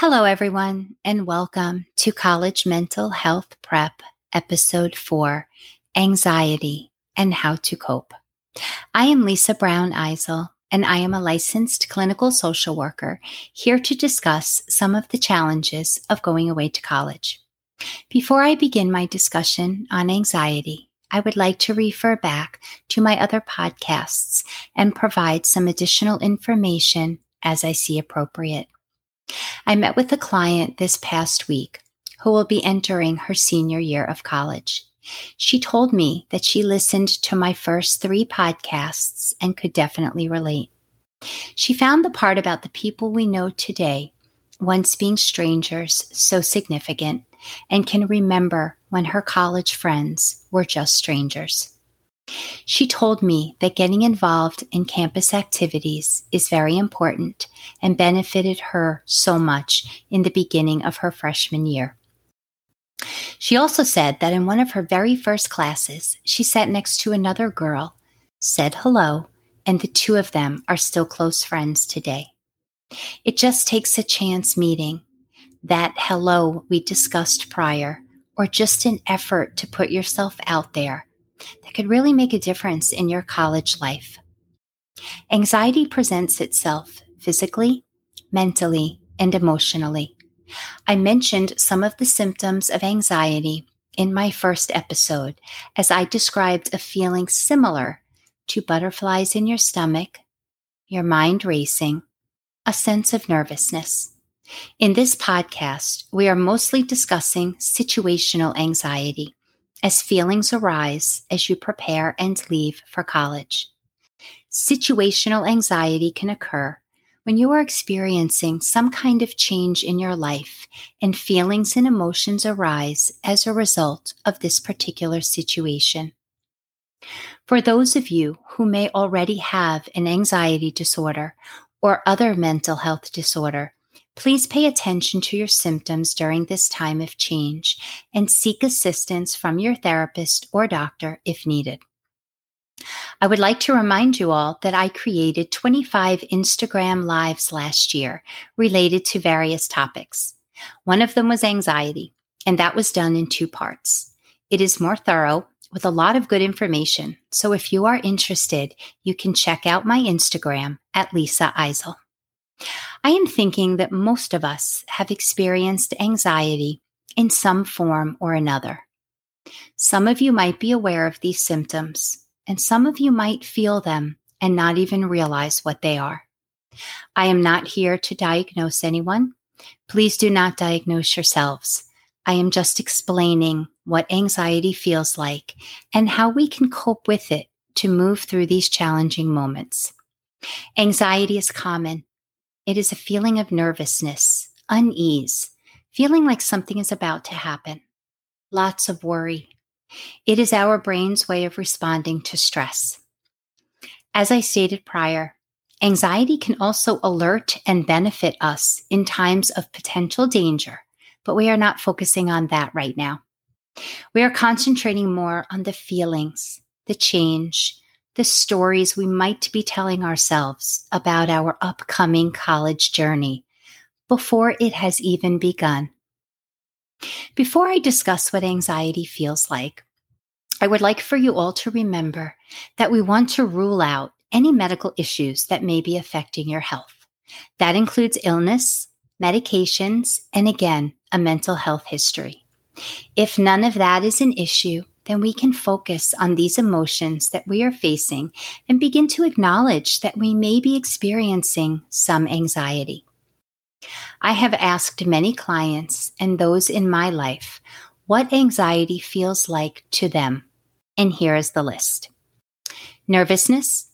Hello, everyone, and welcome to College Mental Health Prep, Episode 4 Anxiety and How to Cope. I am Lisa Brown Eisel, and I am a licensed clinical social worker here to discuss some of the challenges of going away to college. Before I begin my discussion on anxiety, I would like to refer back to my other podcasts and provide some additional information as I see appropriate. I met with a client this past week who will be entering her senior year of college. She told me that she listened to my first three podcasts and could definitely relate. She found the part about the people we know today, once being strangers, so significant and can remember when her college friends were just strangers. She told me that getting involved in campus activities is very important and benefited her so much in the beginning of her freshman year. She also said that in one of her very first classes, she sat next to another girl, said hello, and the two of them are still close friends today. It just takes a chance meeting, that hello we discussed prior, or just an effort to put yourself out there that could really make a difference in your college life. Anxiety presents itself physically, mentally, and emotionally. I mentioned some of the symptoms of anxiety in my first episode as I described a feeling similar to butterflies in your stomach, your mind racing, a sense of nervousness. In this podcast, we are mostly discussing situational anxiety as feelings arise as you prepare and leave for college. Situational anxiety can occur when you are experiencing some kind of change in your life and feelings and emotions arise as a result of this particular situation. For those of you who may already have an anxiety disorder or other mental health disorder, Please pay attention to your symptoms during this time of change and seek assistance from your therapist or doctor if needed. I would like to remind you all that I created 25 Instagram lives last year related to various topics. One of them was anxiety, and that was done in two parts. It is more thorough with a lot of good information. So if you are interested, you can check out my Instagram at Lisa Eisel. I am thinking that most of us have experienced anxiety in some form or another. Some of you might be aware of these symptoms, and some of you might feel them and not even realize what they are. I am not here to diagnose anyone. Please do not diagnose yourselves. I am just explaining what anxiety feels like and how we can cope with it to move through these challenging moments. Anxiety is common it is a feeling of nervousness, unease, feeling like something is about to happen, lots of worry. It is our brain's way of responding to stress. As I stated prior, anxiety can also alert and benefit us in times of potential danger, but we are not focusing on that right now. We are concentrating more on the feelings, the change, the stories we might be telling ourselves about our upcoming college journey before it has even begun. Before I discuss what anxiety feels like, I would like for you all to remember that we want to rule out any medical issues that may be affecting your health. That includes illness, medications, and again, a mental health history. If none of that is an issue, then we can focus on these emotions that we are facing and begin to acknowledge that we may be experiencing some anxiety. I have asked many clients and those in my life what anxiety feels like to them, and here is the list nervousness,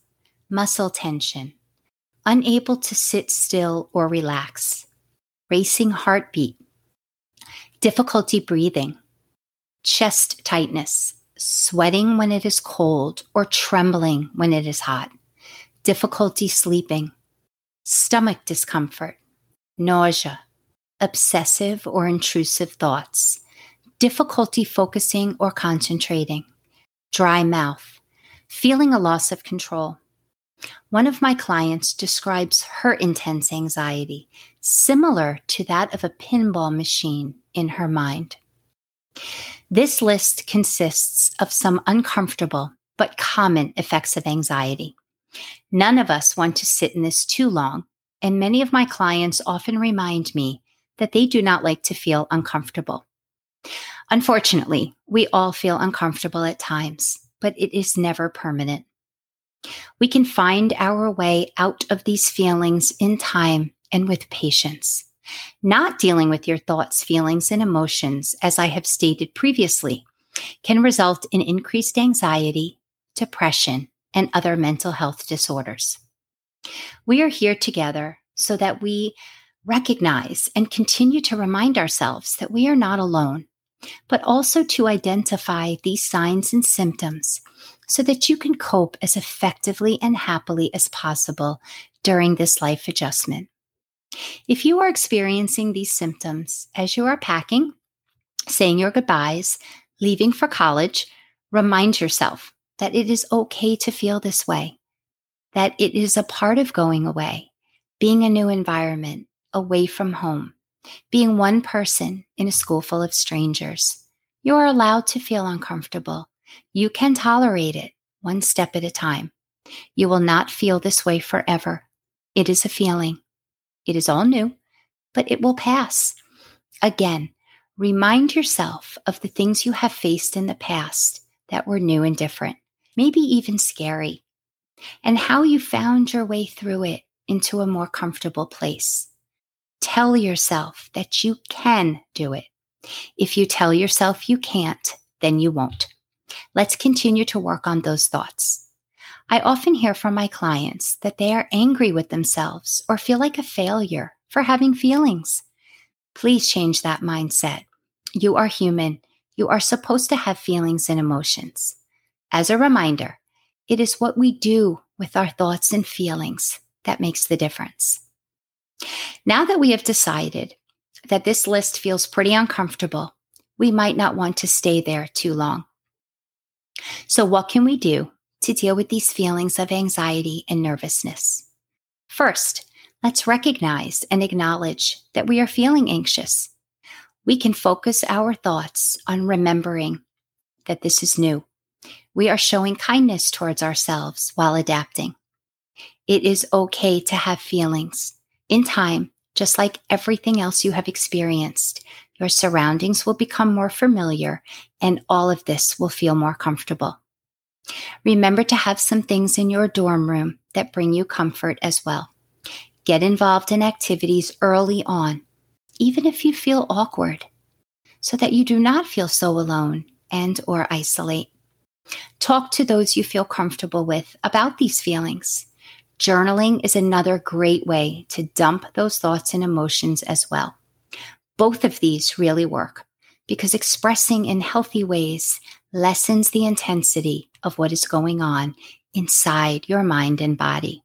muscle tension, unable to sit still or relax, racing heartbeat, difficulty breathing chest tightness, sweating when it is cold or trembling when it is hot, difficulty sleeping, stomach discomfort, nausea, obsessive or intrusive thoughts, difficulty focusing or concentrating, dry mouth, feeling a loss of control. One of my clients describes her intense anxiety, similar to that of a pinball machine in her mind. This list consists of some uncomfortable but common effects of anxiety. None of us want to sit in this too long, and many of my clients often remind me that they do not like to feel uncomfortable. Unfortunately, we all feel uncomfortable at times, but it is never permanent. We can find our way out of these feelings in time and with patience. Not dealing with your thoughts, feelings, and emotions, as I have stated previously, can result in increased anxiety, depression, and other mental health disorders. We are here together so that we recognize and continue to remind ourselves that we are not alone, but also to identify these signs and symptoms so that you can cope as effectively and happily as possible during this life adjustment. If you are experiencing these symptoms as you are packing, saying your goodbyes, leaving for college, remind yourself that it is okay to feel this way, that it is a part of going away, being a new environment, away from home, being one person in a school full of strangers. You are allowed to feel uncomfortable. You can tolerate it one step at a time. You will not feel this way forever. It is a feeling. It is all new, but it will pass. Again, remind yourself of the things you have faced in the past that were new and different, maybe even scary, and how you found your way through it into a more comfortable place. Tell yourself that you can do it. If you tell yourself you can't, then you won't. Let's continue to work on those thoughts. I often hear from my clients that they are angry with themselves or feel like a failure for having feelings. Please change that mindset. You are human. You are supposed to have feelings and emotions. As a reminder, it is what we do with our thoughts and feelings that makes the difference. Now that we have decided that this list feels pretty uncomfortable, we might not want to stay there too long. So, what can we do to deal with these feelings of anxiety and nervousness. First, let's recognize and acknowledge that we are feeling anxious. We can focus our thoughts on remembering that this is new. We are showing kindness towards ourselves while adapting. It is okay to have feelings. In time, just like everything else you have experienced, your surroundings will become more familiar and all of this will feel more comfortable. Remember to have some things in your dorm room that bring you comfort as well. Get involved in activities early on, even if you feel awkward, so that you do not feel so alone and or isolate. Talk to those you feel comfortable with about these feelings. Journaling is another great way to dump those thoughts and emotions as well. Both of these really work because expressing in healthy ways lessens the intensity of what is going on inside your mind and body.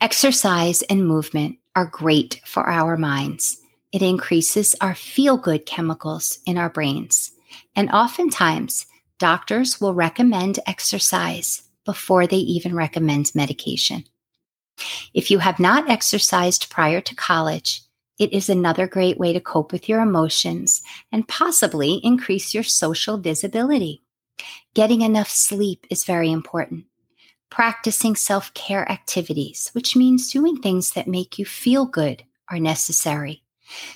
Exercise and movement are great for our minds. It increases our feel good chemicals in our brains. And oftentimes, doctors will recommend exercise before they even recommend medication. If you have not exercised prior to college, it is another great way to cope with your emotions and possibly increase your social visibility. Getting enough sleep is very important. Practicing self care activities, which means doing things that make you feel good, are necessary.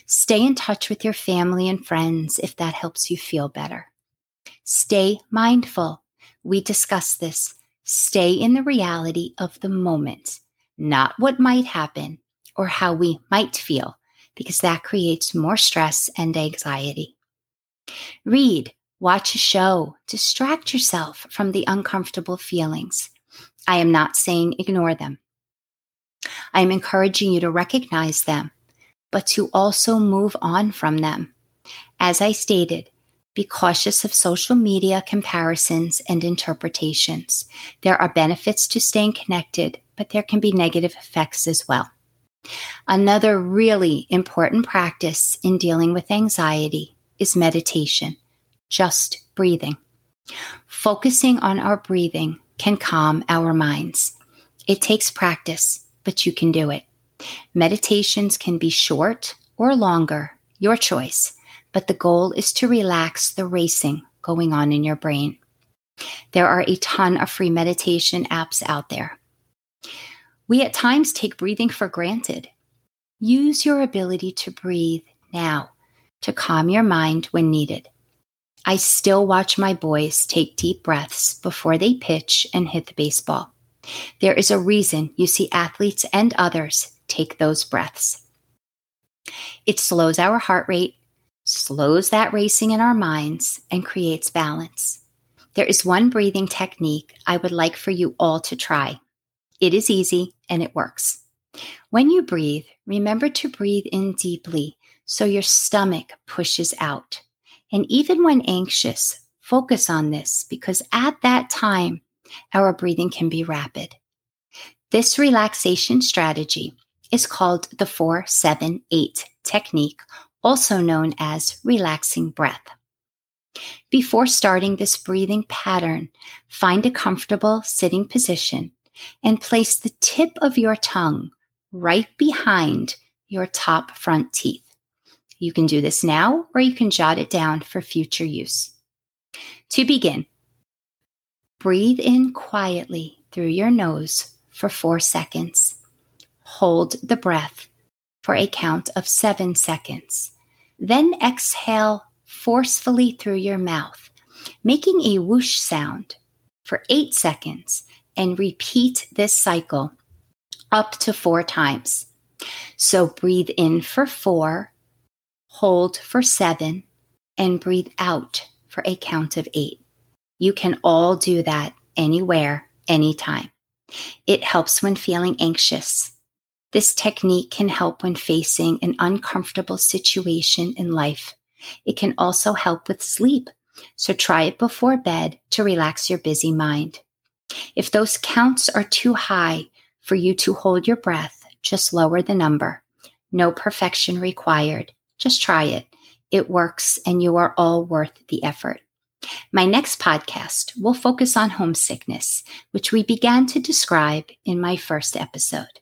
Stay in touch with your family and friends if that helps you feel better. Stay mindful. We discussed this. Stay in the reality of the moment, not what might happen or how we might feel, because that creates more stress and anxiety. Read, watch a show, distract yourself from the uncomfortable feelings. I am not saying ignore them. I am encouraging you to recognize them, but to also move on from them. As I stated, be cautious of social media comparisons and interpretations. There are benefits to staying connected, but there can be negative effects as well. Another really important practice in dealing with anxiety is meditation, just breathing. Focusing on our breathing can calm our minds. It takes practice, but you can do it. Meditations can be short or longer, your choice, but the goal is to relax the racing going on in your brain. There are a ton of free meditation apps out there. We at times take breathing for granted. Use your ability to breathe now to calm your mind when needed. I still watch my boys take deep breaths before they pitch and hit the baseball. There is a reason you see athletes and others take those breaths. It slows our heart rate, slows that racing in our minds, and creates balance. There is one breathing technique I would like for you all to try. It is easy and it works. When you breathe, remember to breathe in deeply so your stomach pushes out. And even when anxious, focus on this because at that time, our breathing can be rapid. This relaxation strategy is called the 478 technique, also known as relaxing breath. Before starting this breathing pattern, find a comfortable sitting position and place the tip of your tongue right behind your top front teeth. You can do this now or you can jot it down for future use. To begin, breathe in quietly through your nose for four seconds. Hold the breath for a count of seven seconds. Then exhale forcefully through your mouth, making a whoosh sound for eight seconds, and repeat this cycle up to four times. So breathe in for four, hold for seven, and breathe out for a count of eight. You can all do that anywhere, anytime. It helps when feeling anxious. This technique can help when facing an uncomfortable situation in life. It can also help with sleep. So try it before bed to relax your busy mind. If those counts are too high for you to hold your breath, just lower the number. No perfection required. Just try it. It works and you are all worth the effort. My next podcast will focus on homesickness, which we began to describe in my first episode.